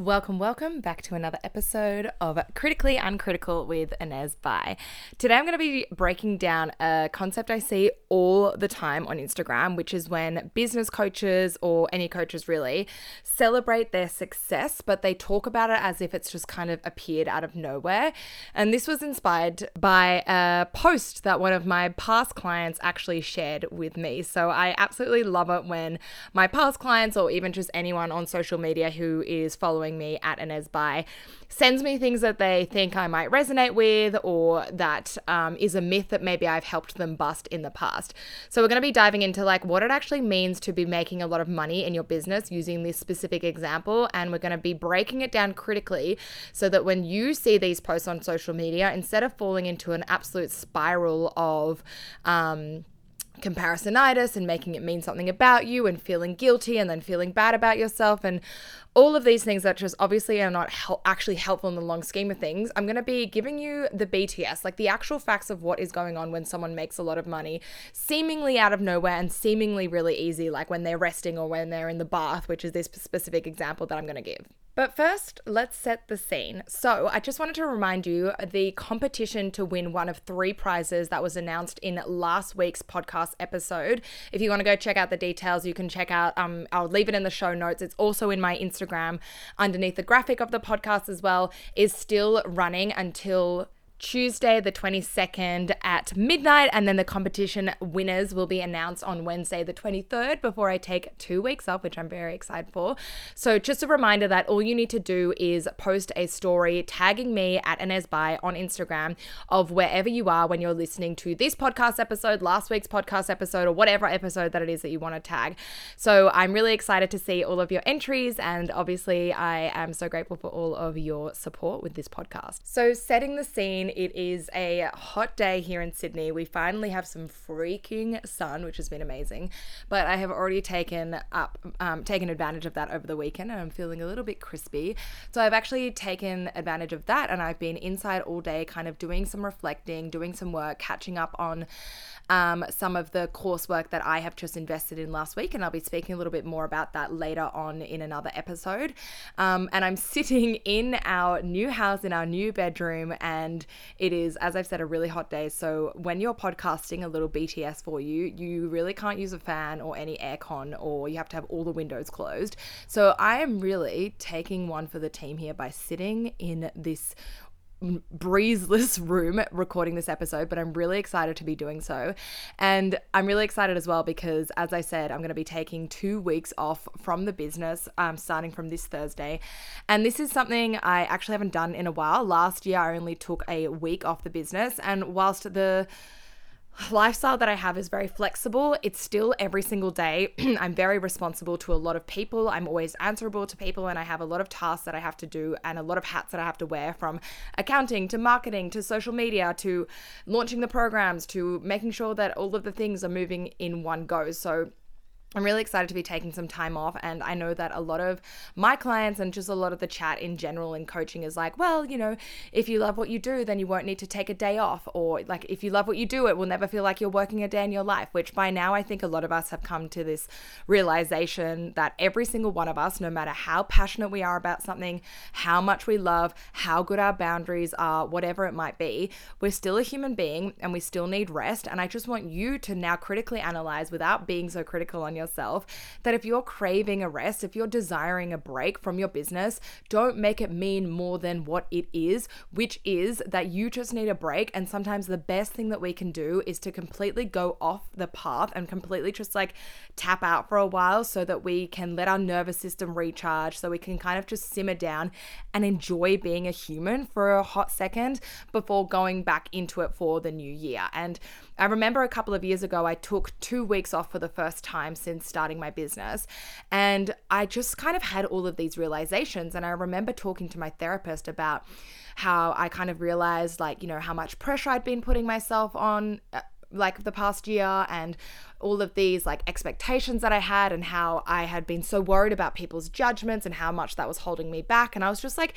Welcome, welcome back to another episode of Critically Uncritical with Inez Bai. Today I'm going to be breaking down a concept I see all the time on Instagram, which is when business coaches or any coaches really celebrate their success, but they talk about it as if it's just kind of appeared out of nowhere. And this was inspired by a post that one of my past clients actually shared with me. So I absolutely love it when my past clients or even just anyone on social media who is following following me at Inez Bai sends me things that they think I might resonate with or that um, is a myth that maybe I've helped them bust in the past. So we're going to be diving into like what it actually means to be making a lot of money in your business using this specific example. And we're going to be breaking it down critically so that when you see these posts on social media, instead of falling into an absolute spiral of, um, comparisonitis and making it mean something about you and feeling guilty and then feeling bad about yourself and all of these things that just obviously are not actually helpful in the long scheme of things. I'm going to be giving you the BTS, like the actual facts of what is going on when someone makes a lot of money, seemingly out of nowhere and seemingly really easy, like when they're resting or when they're in the bath, which is this specific example that I'm going to give. But first, let's set the scene. So, I just wanted to remind you the competition to win one of three prizes that was announced in last week's podcast episode. If you want to go check out the details, you can check out, um, I'll leave it in the show notes. It's also in my Instagram underneath the graphic of the podcast as well, is still running until Tuesday, the 22nd at midnight, and then the competition winners will be announced on Wednesday, the 23rd, before I take two weeks off, which I'm very excited for. So, just a reminder that all you need to do is post a story tagging me at Inez Bai on Instagram of wherever you are when you're listening to this podcast episode, last week's podcast episode, or whatever episode that it is that you want to tag. So, I'm really excited to see all of your entries, and obviously, I am so grateful for all of your support with this podcast. So, setting the scene it is a hot day here in Sydney. We finally have some freaking sun, which has been amazing. But I have already taken up, um, taken advantage of that over the weekend, and I'm feeling a little bit crispy. So I've actually taken advantage of that, and I've been inside all day, kind of doing some reflecting, doing some work, catching up on um, some of the coursework that I have just invested in last week, and I'll be speaking a little bit more about that later on in another episode. Um, and I'm sitting in our new house, in our new bedroom, and it is, as I've said, a really hot day. So when you're podcasting, a little BTS for you, you really can't use a fan or any aircon, or you have to have all the windows closed. So I am really taking one for the team here by sitting in this breezeless room recording this episode, but I'm really excited to be doing so. And I'm really excited as well because, as I said, I'm going to be taking two weeks off from the business um, starting from this Thursday. And this is something I actually haven't done in a while. Last year, I only took a week off the business. And whilst the lifestyle that I have is very flexible. It's still every single day. I'm very responsible to a lot of people. I'm always answerable to people, and I have a lot of tasks that I have to do and a lot of hats that I have to wear from accounting to marketing to social media to launching the programs to making sure that all of the things are moving in one go. So I'm really excited to be taking some time off. And I know that a lot of my clients and just a lot of the chat in general in coaching is like, well, you know, if you love what you do, then you won't need to take a day off. Or like, if you love what you do, it will never feel like you're working a day in your life, which by now I think a lot of us have come to this realization that every single one of us, no matter how passionate we are about something, how much we love, how good our boundaries are, whatever it might be, we're still a human being and we still need rest. And I just want you to now critically analyze without being so critical on yourself that if you're craving a rest, if you're desiring a break from your business, don't make it mean more than what it is, which is that you just need a break. And sometimes the best thing that we can do is to completely go off the path and completely just like tap out for a while so that we can let our nervous system recharge, so we can kind of just simmer down and enjoy being a human for a hot second before going back into it for the new year. And I remember a couple of years ago, I took two weeks off for the first time since starting my business. And I just kind of had all of these realizations. And I remember talking to my therapist about how I kind of realized, like, you know, how much pressure I'd been putting myself on. Uh, Like the past year and all of these like expectations that I had and how I had been so worried about people's judgments and how much that was holding me back. And I was just like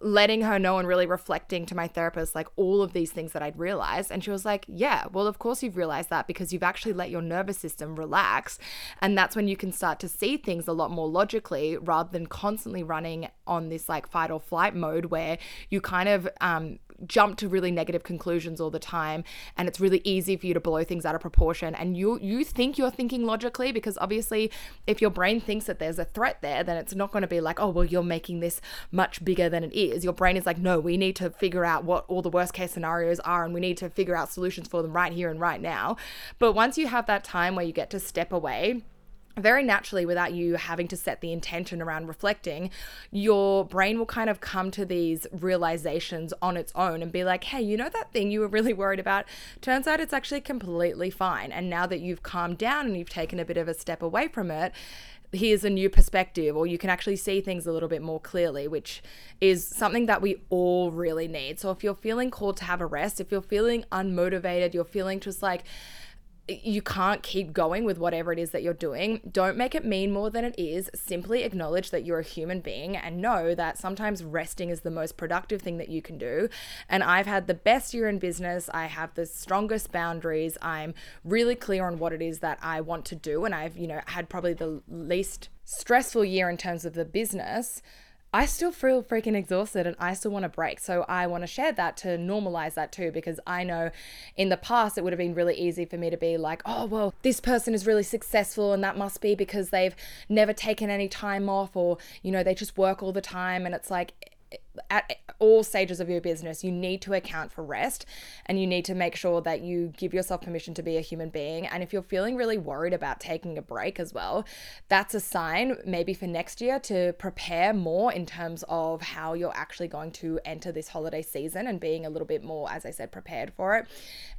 letting her know and really reflecting to my therapist, like all of these things that I'd realized. And she was like, Yeah, well, of course you've realized that because you've actually let your nervous system relax. And that's when you can start to see things a lot more logically rather than constantly running on this like fight or flight mode where you kind of um, jump to really negative conclusions all the time and it's really easy for you to blow things out of proportion and you you think you're thinking logically because obviously if your brain thinks that there's a threat there then it's not going to be like oh well you're making this much bigger than it is. Your brain is like no we need to figure out what all the worst case scenarios are and we need to figure out solutions for them right here and right now. But once you have that time where you get to step away very naturally without you having to set the intention around reflecting your brain will kind of come to these realizations on its own and be like hey you know that thing you were really worried about? Turns out it's actually completely fine. And now that you've calmed down and you've taken a bit of a step away from it here's a new perspective or you can actually see things a little bit more clearly which is something that we all really need. So if you're feeling called to have a rest if you're feeling unmotivated you're feeling just like you can't keep going with whatever it is that you're doing. Don't make it mean more than it is. Simply acknowledge that you're a human being and know that sometimes resting is the most productive thing that you can do. And I've had the best year in business. I have the strongest boundaries. I'm really clear on what it is that I want to do. And I've, you know, had probably the least stressful year in terms of the business. I still feel freaking exhausted and I still want to break. So I want to share that to normalize that too, because I know in the past it would have been really easy for me to be like, oh, well, this person is really successful and that must be because they've never taken any time off or, you know, they just work all the time. And it's like, at all stages of your business, you need to account for rest and you need to make sure that you give yourself permission to be a human being. And if you're feeling really worried about taking a break as well, that's a sign maybe for next year to prepare more in terms of how you're actually going to enter this holiday season and being a little bit more, as I said, prepared for it.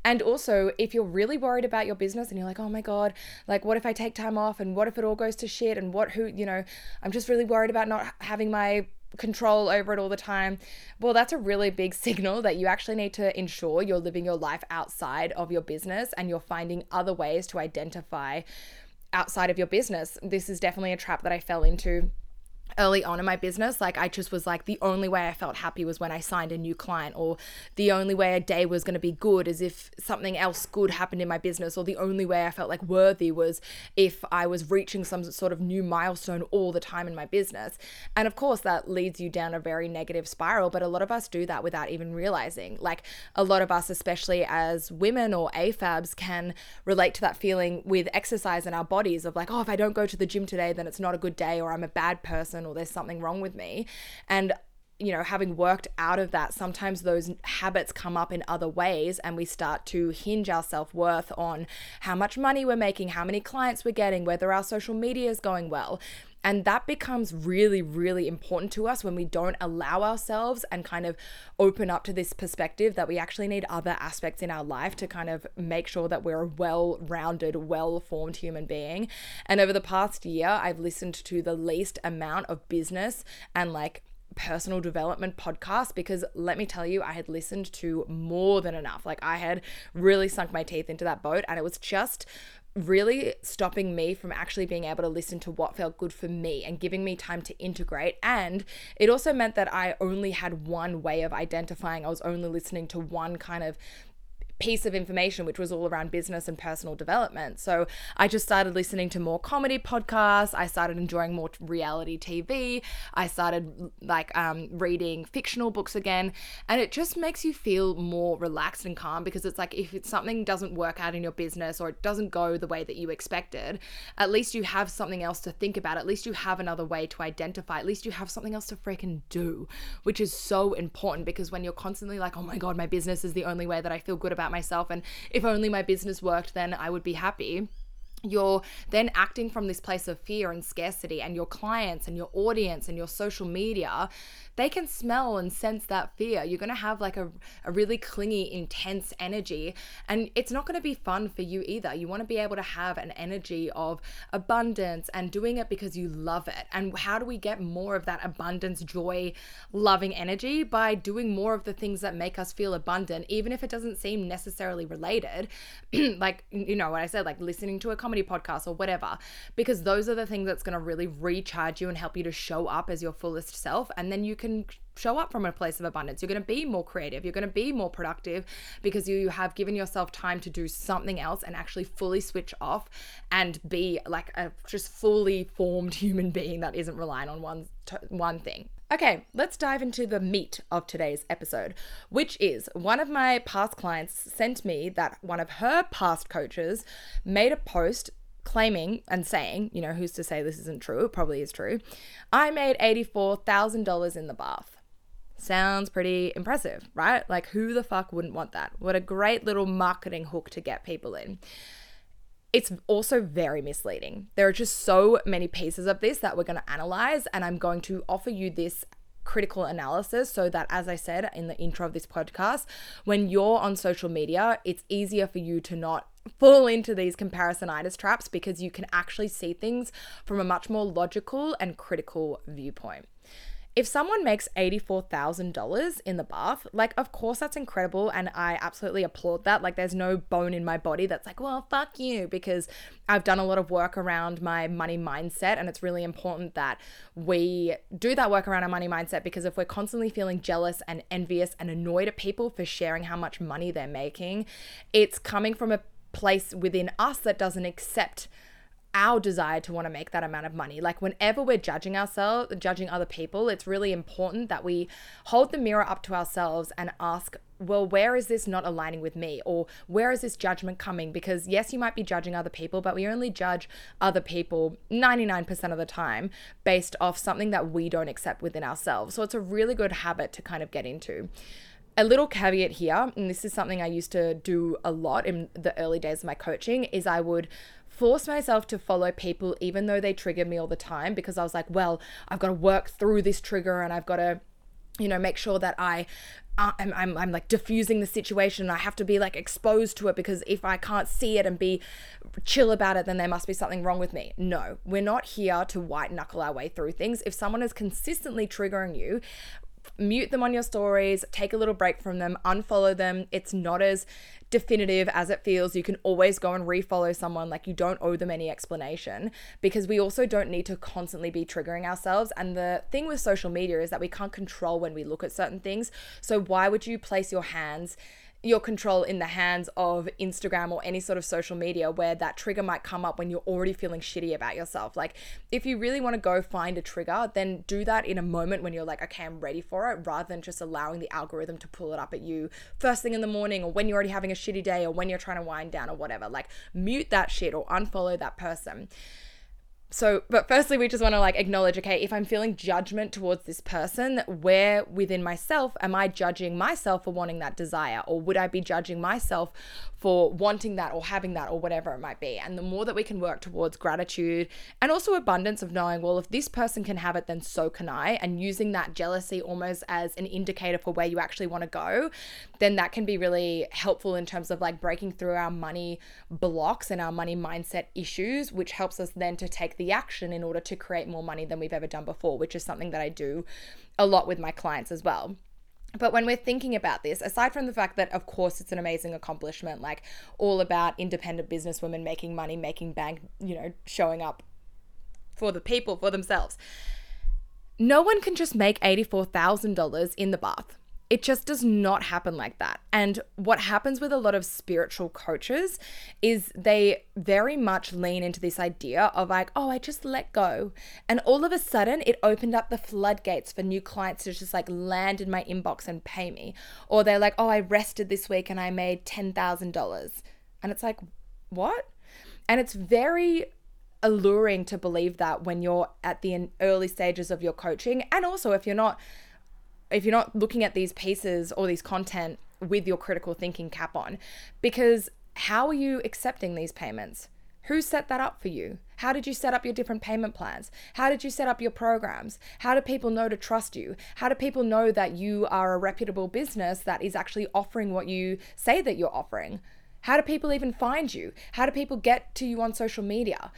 And also, if you're really worried about your business and you're like, oh my God, like, what if I take time off and what if it all goes to shit and what, who, you know, I'm just really worried about not having my control over it all the time, well, that's a really big signal that you actually need to ensure you're living your life outside of your business and you're finding other ways to identify outside of your business. This is definitely a trap that I fell into early on in my business like i just was like the only way i felt happy was when i signed a new client or the only way a day was going to be good is if something else good happened in my business or the only way i felt like worthy was if i was reaching some sort of new milestone all the time in my business. And of course that leads you down a very negative spiral but a lot of us do that without even realizing. Like a lot of us especially as women or afabs can relate to that feeling with exercise in our bodies of like oh if i don't go to the gym today then it's not a good day or i'm a bad person person or there's something wrong with me. And you know, having worked out of that, sometimes those habits come up in other ways, and we start to hinge our self worth on how much money we're making, how many clients we're getting, whether our social media is going well. And that becomes really, really important to us when we don't allow ourselves and kind of open up to this perspective that we actually need other aspects in our life to kind of make sure that we're a well rounded, well formed human being. And over the past year, I've listened to the least amount of business and like personal development podcast because let me tell you, I had listened to more than enough. Like, I had really sunk my teeth into that boat, and it was just really stopping me from actually being able to listen to what felt good for me and giving me time to integrate. And it also meant that I only had one way of identifying. I was only listening to one kind of piece of information, which was all around business and personal development. So I just started listening to more comedy podcasts. I started enjoying more reality TV. I started like um, reading fictional books again. And it just makes you feel more relaxed and calm because it's like if it's something doesn't work out in your business or it doesn't go the way that you expected, at least you have something else to think about. At least you have another way to identify. At least you have something else to freaking do, which is so important because when you're constantly like, oh my God, my business is the only way that I feel good about about myself and if only my business worked then I would be happy you're then acting from this place of fear and scarcity and your clients and your audience and your social media they can smell and sense that fear. You're going to have like a, a really clingy, intense energy, and it's not going to be fun for you either. You want to be able to have an energy of abundance and doing it because you love it. And how do we get more of that abundance, joy, loving energy? By doing more of the things that make us feel abundant, even if it doesn't seem necessarily related. like, you know, what I said, like listening to a comedy podcast or whatever, because those are the things that's going to really recharge you and help you to show up as your fullest self. And then you can show up from a place of abundance. You're going to be more creative. You're going to be more productive because you have given yourself time to do something else and actually fully switch off and be like a just fully formed human being that isn't relying on one one thing. Okay, let's dive into the meat of today's episode, which is one of my past clients sent me that one of her past coaches made a post claiming and saying, you know, who's to say this isn't true? It probably is true. I made $84,000 in the bath. Sounds pretty impressive, right? Like, who the fuck wouldn't want that? What a great little marketing hook to get people in. It's also very misleading. There are just so many pieces of this that we're going to analyze, and I'm going to offer you this critical analysis so that, as I said in the intro of this podcast, when you're on social media, it's easier for you to not fall into these comparisonitis traps because you can actually see things from a much more logical and critical viewpoint. If someone makes $84,000 in the bath, like, of course, that's incredible. And I absolutely applaud that. Like, there's no bone in my body that's like, well, fuck you, because I've done a lot of work around my money mindset. And it's really important that we do that work around our money mindset because if we're constantly feeling jealous and envious and annoyed at people for sharing how much money they're making, it's coming from a place within us that doesn't accept our desire to want to make that amount of money. Like whenever we're judging ourselves, judging other people, it's really important that we hold the mirror up to ourselves and ask, well, where is this not aligning with me? Or where is this judgment coming? Because yes, you might be judging other people, but we only judge other people 99% of the time based off something that we don't accept within ourselves. So it's a really good habit to kind of get into a little caveat here, and this is something I used to do a lot in the early days of my coaching, is I would force myself to follow people even though they trigger me all the time because I was like, well, I've got to work through this trigger and I've got to you know make sure that i uh, I'm, I'm, I'm like diffusing the situation. I have to be like exposed to it because if i can't see it and be chill about it then there must be something wrong with me. No we're not here to white knuckle our way through things. If someone is consistently triggering you mute them on your stories, take a little break from them, unfollow them. It's not as definitive as it feels. You can always go and refollow someone, like you don't owe them any explanation because we also don't need to constantly be triggering ourselves. And the thing with social media is that we can't control when we look at certain things. So, why would you place your hands? Your control in the hands of Instagram or any sort of social media where that trigger might come up when you're already feeling shitty about yourself. Like, if you really want to go find a trigger, then do that in a moment when you're like, okay, I'm ready for it, rather than just allowing the algorithm to pull it up at you first thing in the morning or when you're already having a shitty day or when you're trying to wind down or whatever. Like, mute that shit or unfollow that person so but firstly we just want to like acknowledge okay if i'm feeling judgment towards this person where within myself am i judging myself for wanting that desire? Or would i be judging myself for wanting that or having that or whatever it might be and the more that we can work towards gratitude and also abundance of knowing well if this person can have it then so can i and using that jealousy almost as an indicator for where you actually want to go then that can be really helpful in terms of like breaking through our money blocks and our money mindset issues which helps us then to take the action in order to create more money than we've ever done before, which is something that I do a lot with my clients as well. But when we're thinking about this, aside from the fact that, of course, it's an amazing accomplishment, like all about independent businesswomen making money, making bank, you know, showing up for the people, for themselves, no one can just make $84,000 in the bath. It just does not happen like that. And what happens with a lot of spiritual coaches is they very much lean into this idea of like, oh, I just let go. And all of a sudden, it opened up the floodgates for new clients to just like land in my inbox and pay me. Or they're like, oh, I rested this week and I made $10,000. And it's like, what? And it's very alluring to believe that when you're at the early stages of your coaching. And also, if you're not if you're not looking at these pieces or these content with your critical thinking cap on because how are you accepting these payments Who set that up for you? How did you set up your different payment plans? How did you set up your programs? How do people know to trust you? How do people know that you are a reputable business that is actually offering what you say that you're offering? How do people even find you? How do people get to you on social media?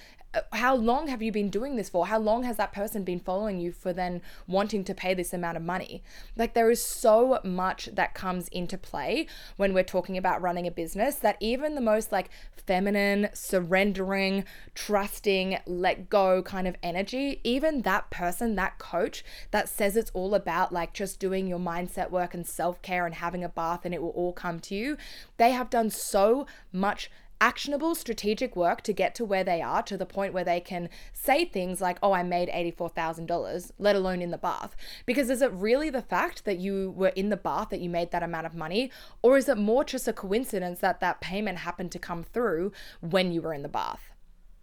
How long have you been doing this for? How long has that person been following you for then wanting to pay this amount of money? Like, there is so much that comes into play when we're talking about running a business that even the most like feminine, surrendering, trusting, let go kind of energy, even that person, that coach that says it's all about like just doing your mindset work and self care and having a bath and it will all come to you, they have done so much actionable strategic work to get to where they are to the point where they can say things like, oh, I made $84,000, let alone in the bath. Because is it really the fact that you were in the bath that you made that amount of money? Or is it more just a coincidence that that payment happened to come through when you were in the bath?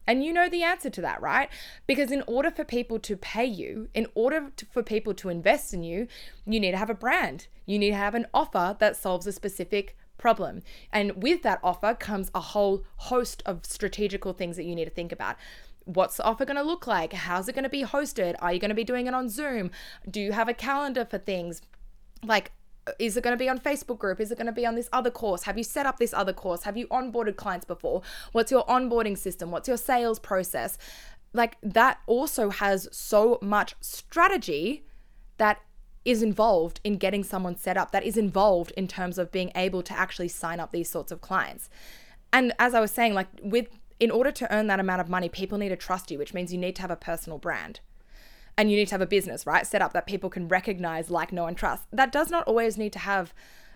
And you know the answer to that, right? Because in order for people to pay you, in order to, for people to invest in you, you need to have a brand. You need to have an offer that solves a specific problem. And with that offer comes a whole host of strategical things that you need to think about. What's the offer going to look like? How's it going to be hosted? Are you going to be doing it on Zoom? Do you have a calendar for things? Like, is it going to be on Facebook group? Is it going to be on this other course? Have you set up this other course? Have you onboarded clients before? What's your onboarding system? What's your sales process? Like that also has so much strategy that is involved in getting someone set up, that is involved in terms of being able to actually sign up these sorts of clients. And as I was saying, like with in order to earn that amount of money, people need to trust you, which means you need to have a personal brand. And you need to have a business, right? Set up that people can recognize, like, know, and trust. That does not always need to have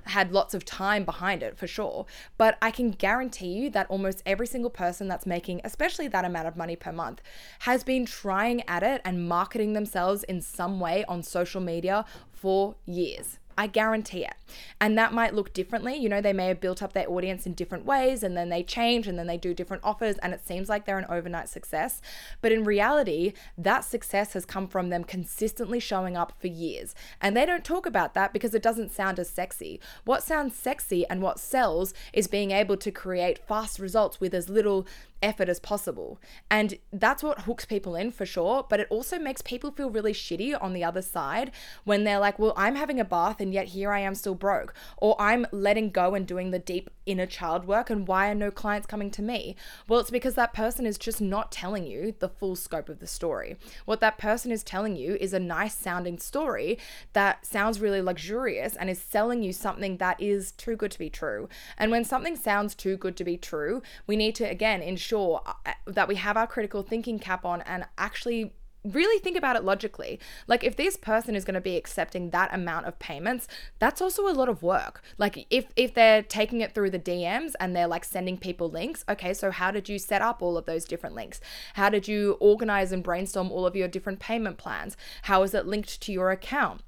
had lots of time behind it for sure. But I can guarantee you that almost every single person that's making, especially that amount of money per month, has been trying at it and marketing themselves in some way on social media for years. I guarantee it. And that might look differently. You know, they may have built up their audience in different ways and then they change and then they do different offers and it seems like they're an overnight success. But in reality, that success has come from them consistently showing up for years. And they don't talk about that because it doesn't sound as sexy. What sounds sexy and what sells is being able to create fast results with as little effort as possible. And that's what hooks people in for sure. But it also makes people feel really shitty on the other side when they're like, well, I'm having a bath and yet here I am still broke. Or I'm letting go and doing the deep inner child work and why are no clients coming to me? Well, it's because that person is just not telling you the full scope of the story. What that person is telling you is a nice sounding story that sounds really luxurious and is selling you something that is too good to be true. And when something sounds too good to be true, we need to again ensure sure uh, that we have our critical thinking cap on and actually really think about it logically. Like if this person is going to be accepting that amount of payments, that's also a lot of work. Like if if they're taking it through the DMs and they're like sending people links, okay, so how did you set up all of those different links? How did you organize and brainstorm all of your different payment plans? How is it linked to your account?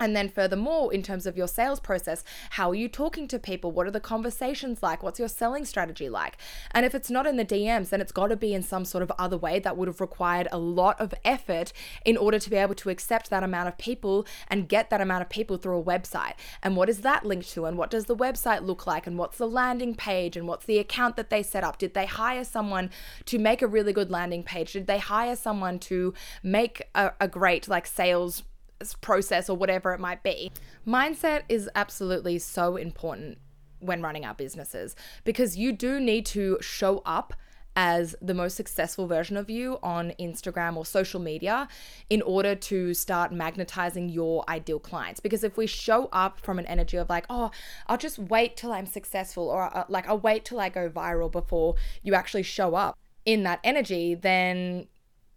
And then, furthermore, in terms of your sales process, how are you talking to people? What are the conversations like? What's your selling strategy like? And if it's not in the DMs, then it's got to be in some sort of other way that would have required a lot of effort in order to be able to accept that amount of people and get that amount of people through a website. And what is that linked to? And what does the website look like? And what's the landing page? And what's the account that they set up? Did they hire someone to make a really good landing page? Did they hire someone to make a, a great like sales process or whatever it might be. Mindset is absolutely so important when running our businesses because you do need to show up as the most successful version of you on Instagram or social media in order to start magnetizing your ideal clients. Because if we show up from an energy of like, oh, I'll just wait till I'm successful, or uh, like, I'll wait till I go viral before you actually show up in that energy, then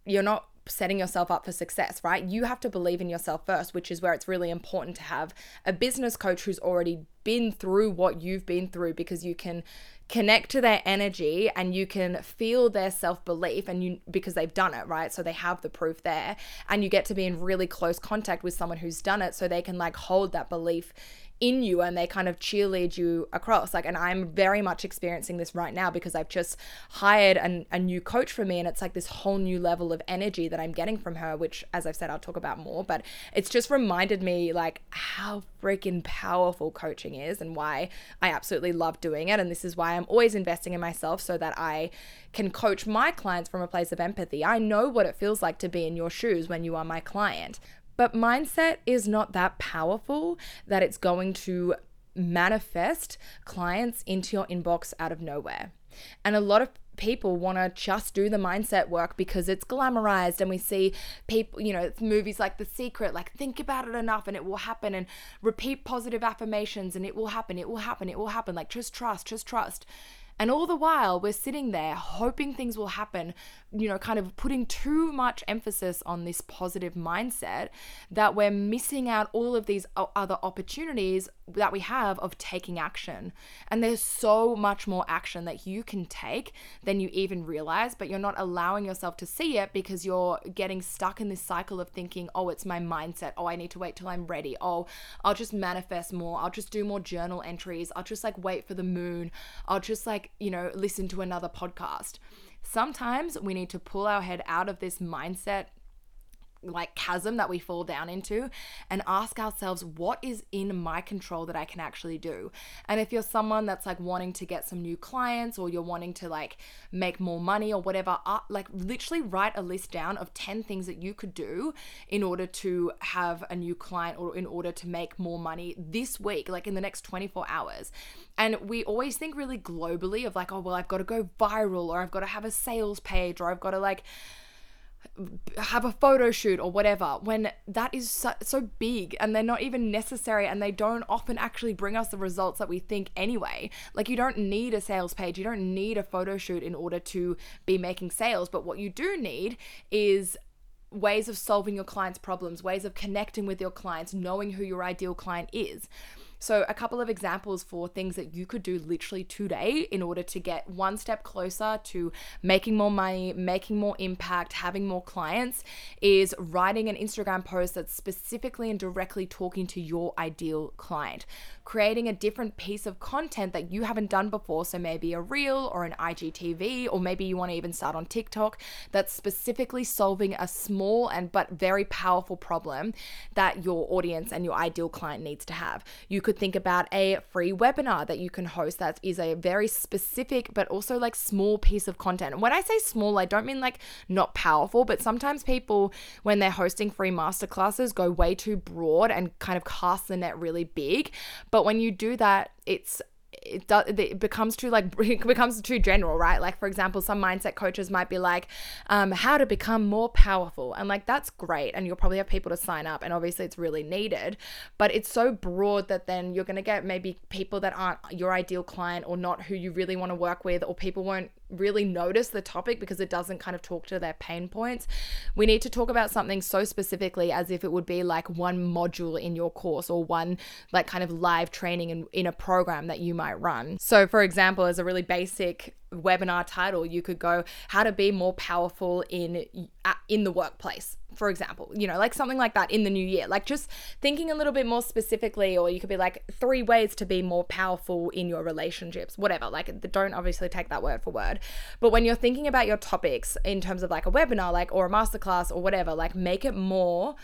you're not setting yourself up for success, right? You have to believe in yourself first, which is where it's really important to have a business coach who's already been through what you've been through because you can connect to their energy and you can feel their self-belief and you because they've done it right so they have the proof there and you get to be in really close contact with someone who's done it so they can like hold that belief in you and they kind of cheerlead you across. Like, and I'm very much experiencing this right now because I've just hired an, a new coach for me, and it's like this whole new level of energy that I'm getting from her, which, as I've said, I'll talk about more. But it's just reminded me like how freaking powerful coaching is and why I absolutely love doing it. And this is why I'm always investing in myself so that I can coach my clients from a place of empathy. I know what it feels like to be in your shoes when you are my client. But mindset is not that powerful that it's going to manifest clients into your inbox out of nowhere. And a lot of people want to just do the mindset work because it's glamorized and we see people you know movies like the secret like think about it enough and it will happen and repeat positive affirmations and it will happen it will happen it will happen like just trust just trust and all the while, we're sitting there hoping things will happen, you know, kind of putting too much emphasis on this positive mindset that we're missing out all of these other opportunities that we have of taking action. And there's so much more action that you can take than you even realize, but you're not allowing yourself to see it because you're getting stuck in this cycle of thinking, oh, it's my mindset. Oh, I need to wait till I'm ready. Oh, I'll just manifest more. I'll just do more journal entries. I'll just like wait for the moon. I'll just like, you know, listen to another podcast. Sometimes we need to pull our head out of this mindset like chasm that we fall down into and ask ourselves what is in my control that I can actually do. And if you're someone that's like wanting to get some new clients or you're wanting to like make more money or whatever, uh, like literally write a list down of 10 things that you could do in order to have a new client or in order to make more money this week, like in the next 24 hours. And we always think really globally of like, oh, well, I've got to go viral or I've got to have a sales page or I've got to like have a photo shoot or whatever when that is so, so big and they're not even necessary and they don't often actually bring us the results that we think anyway. Like you don't need a sales page, you don't need a photo shoot in order to be making sales, but what you do need is ways of solving your clients' problems, ways of connecting with your clients, knowing who your ideal client is. So, a couple of examples for things that you could do literally today in order to get one step closer to making more money, making more impact, having more clients is writing an Instagram post that's specifically and directly talking to your ideal client creating a different piece of content that you haven't done before. So maybe a reel or an IGTV, or maybe you want to even start on TikTok that's specifically solving a small and but very powerful problem that your audience and your ideal client needs to have. You could think about a free webinar that you can host that is a very specific but also like small piece of content. when I say small, I don't mean like not powerful, but sometimes people, when they're hosting free masterclasses, go way too broad and kind of cast the net really big. But when you do that, it's it does it becomes too like it becomes too general right? Like for example some mindset coaches might be like um, how to become more powerful. And like that's great. And you'll probably have people to sign up. And obviously it's really needed. But it's so broad that then you're going to get maybe people that aren't your ideal client or not who you really want to work with or people won't really notice the topic because it doesn't kind of talk to their pain points. We need to talk about something so specifically as if it would be like one module in your course or one like kind of live training in, in a program that you might run. So, for example, as a really basic webinar title, you could go how to be more powerful in uh, in the workplace for example, you know, like something like that in the new year. Like just thinking a little bit more specifically, or you could be like three ways to be more powerful in your relationships, whatever. Like, don't obviously take that word for word. But when you're thinking about your topics in terms of like a webinar, like, or a masterclass or whatever, like make it more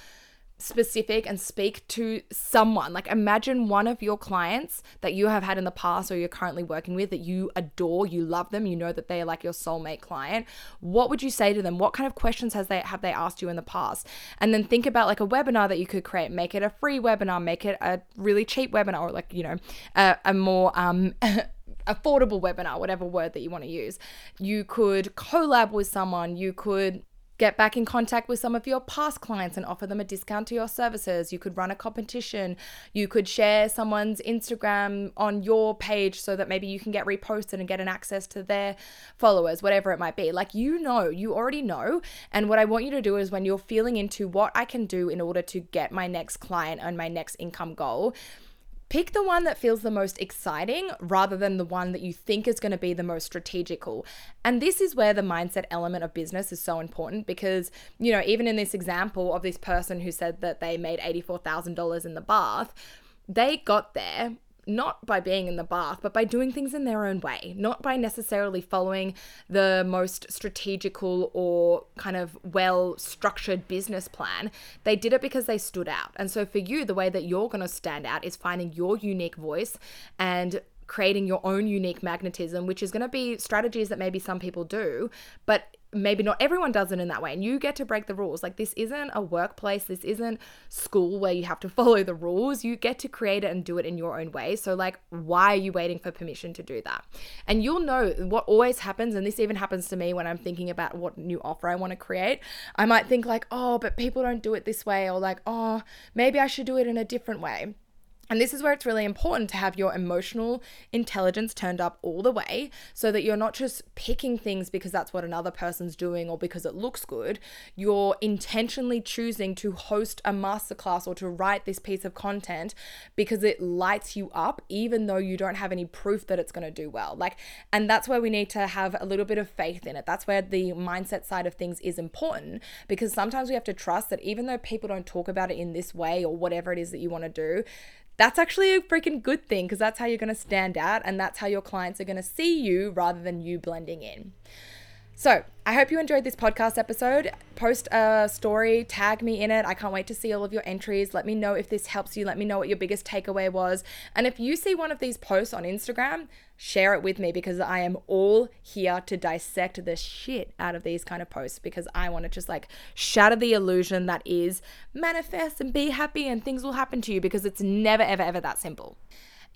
specific and speak to someone. Like imagine one of your clients that you have had in the past or you're currently working with that you adore, you love them, you know that they're like your soulmate client. What would you say to them? What kind of questions has they have they asked you in the past? And then think about like a webinar that you could create. Make it a free webinar, make it a really cheap webinar or like, you know, a, a more um affordable webinar, whatever word that you want to use. You could collab with someone, you could get back in contact with some of your past clients and offer them a discount to your services. You could run a competition. You could share someone's Instagram on your page so that maybe you can get reposted and get an access to their followers, whatever it might be. Like you know, you already know. And what I want you to do is when you're feeling into what I can do in order to get my next client and my next income goal, pick the one that feels the most exciting rather than the one that you think is going to be the most strategical. And this is where the mindset element of business is so important because, you know, even in this example of this person who said that they made $84,000 in the bath, they got there not by being in the bath, but by doing things in their own way, not by necessarily following the most strategical or kind of well structured business plan. They did it because they stood out. And so for you, the way that you're going to stand out is finding your unique voice and creating your own unique magnetism, which is going to be strategies that maybe some people do, but maybe not everyone does it in that way and you get to break the rules. Like this isn't a workplace this isn't school where you have to follow the rules. You get to create it and do it in your own way. So like why are you waiting for permission to do that? And you'll know what always happens and this even happens to me when i'm thinking about what new offer i want to create. I might think like oh but people don't do it this way or like oh maybe i should do it in a different way and this is where it's really important to have your emotional intelligence turned up all the way so that you're not just picking things because that's what another person's doing or because it looks good. You're intentionally choosing to host a masterclass or to write this piece of content because it lights you up, even though you don't have any proof that it's going to do well. Like, and that's where we need to have a little bit of faith in it. That's where the mindset side of things is important because sometimes we have to trust that even though people don't talk about it in this way or whatever it is that you want to do, that's actually a freaking good thing because that's how you're going to stand out and that's how your clients are going to see you rather than you blending in. So, I hope you enjoyed this podcast episode. Post a story, tag me in it. I can't wait to see all of your entries. Let me know if this helps you. Let me know what your biggest takeaway was. And if you see one of these posts on Instagram, share it with me because I am all here to dissect the shit out of these kind of posts because I want to just like shatter the illusion that is manifest and be happy and things will happen to you because it's never, ever, ever that simple.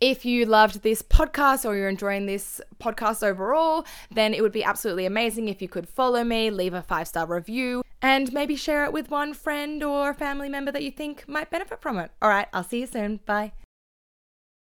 If you loved this podcast or you're enjoying this podcast overall, then it would be absolutely amazing if you could follow me, leave a five star review, and maybe share it with one friend or family member that you think might benefit from it. All right, I'll see you soon. Bye.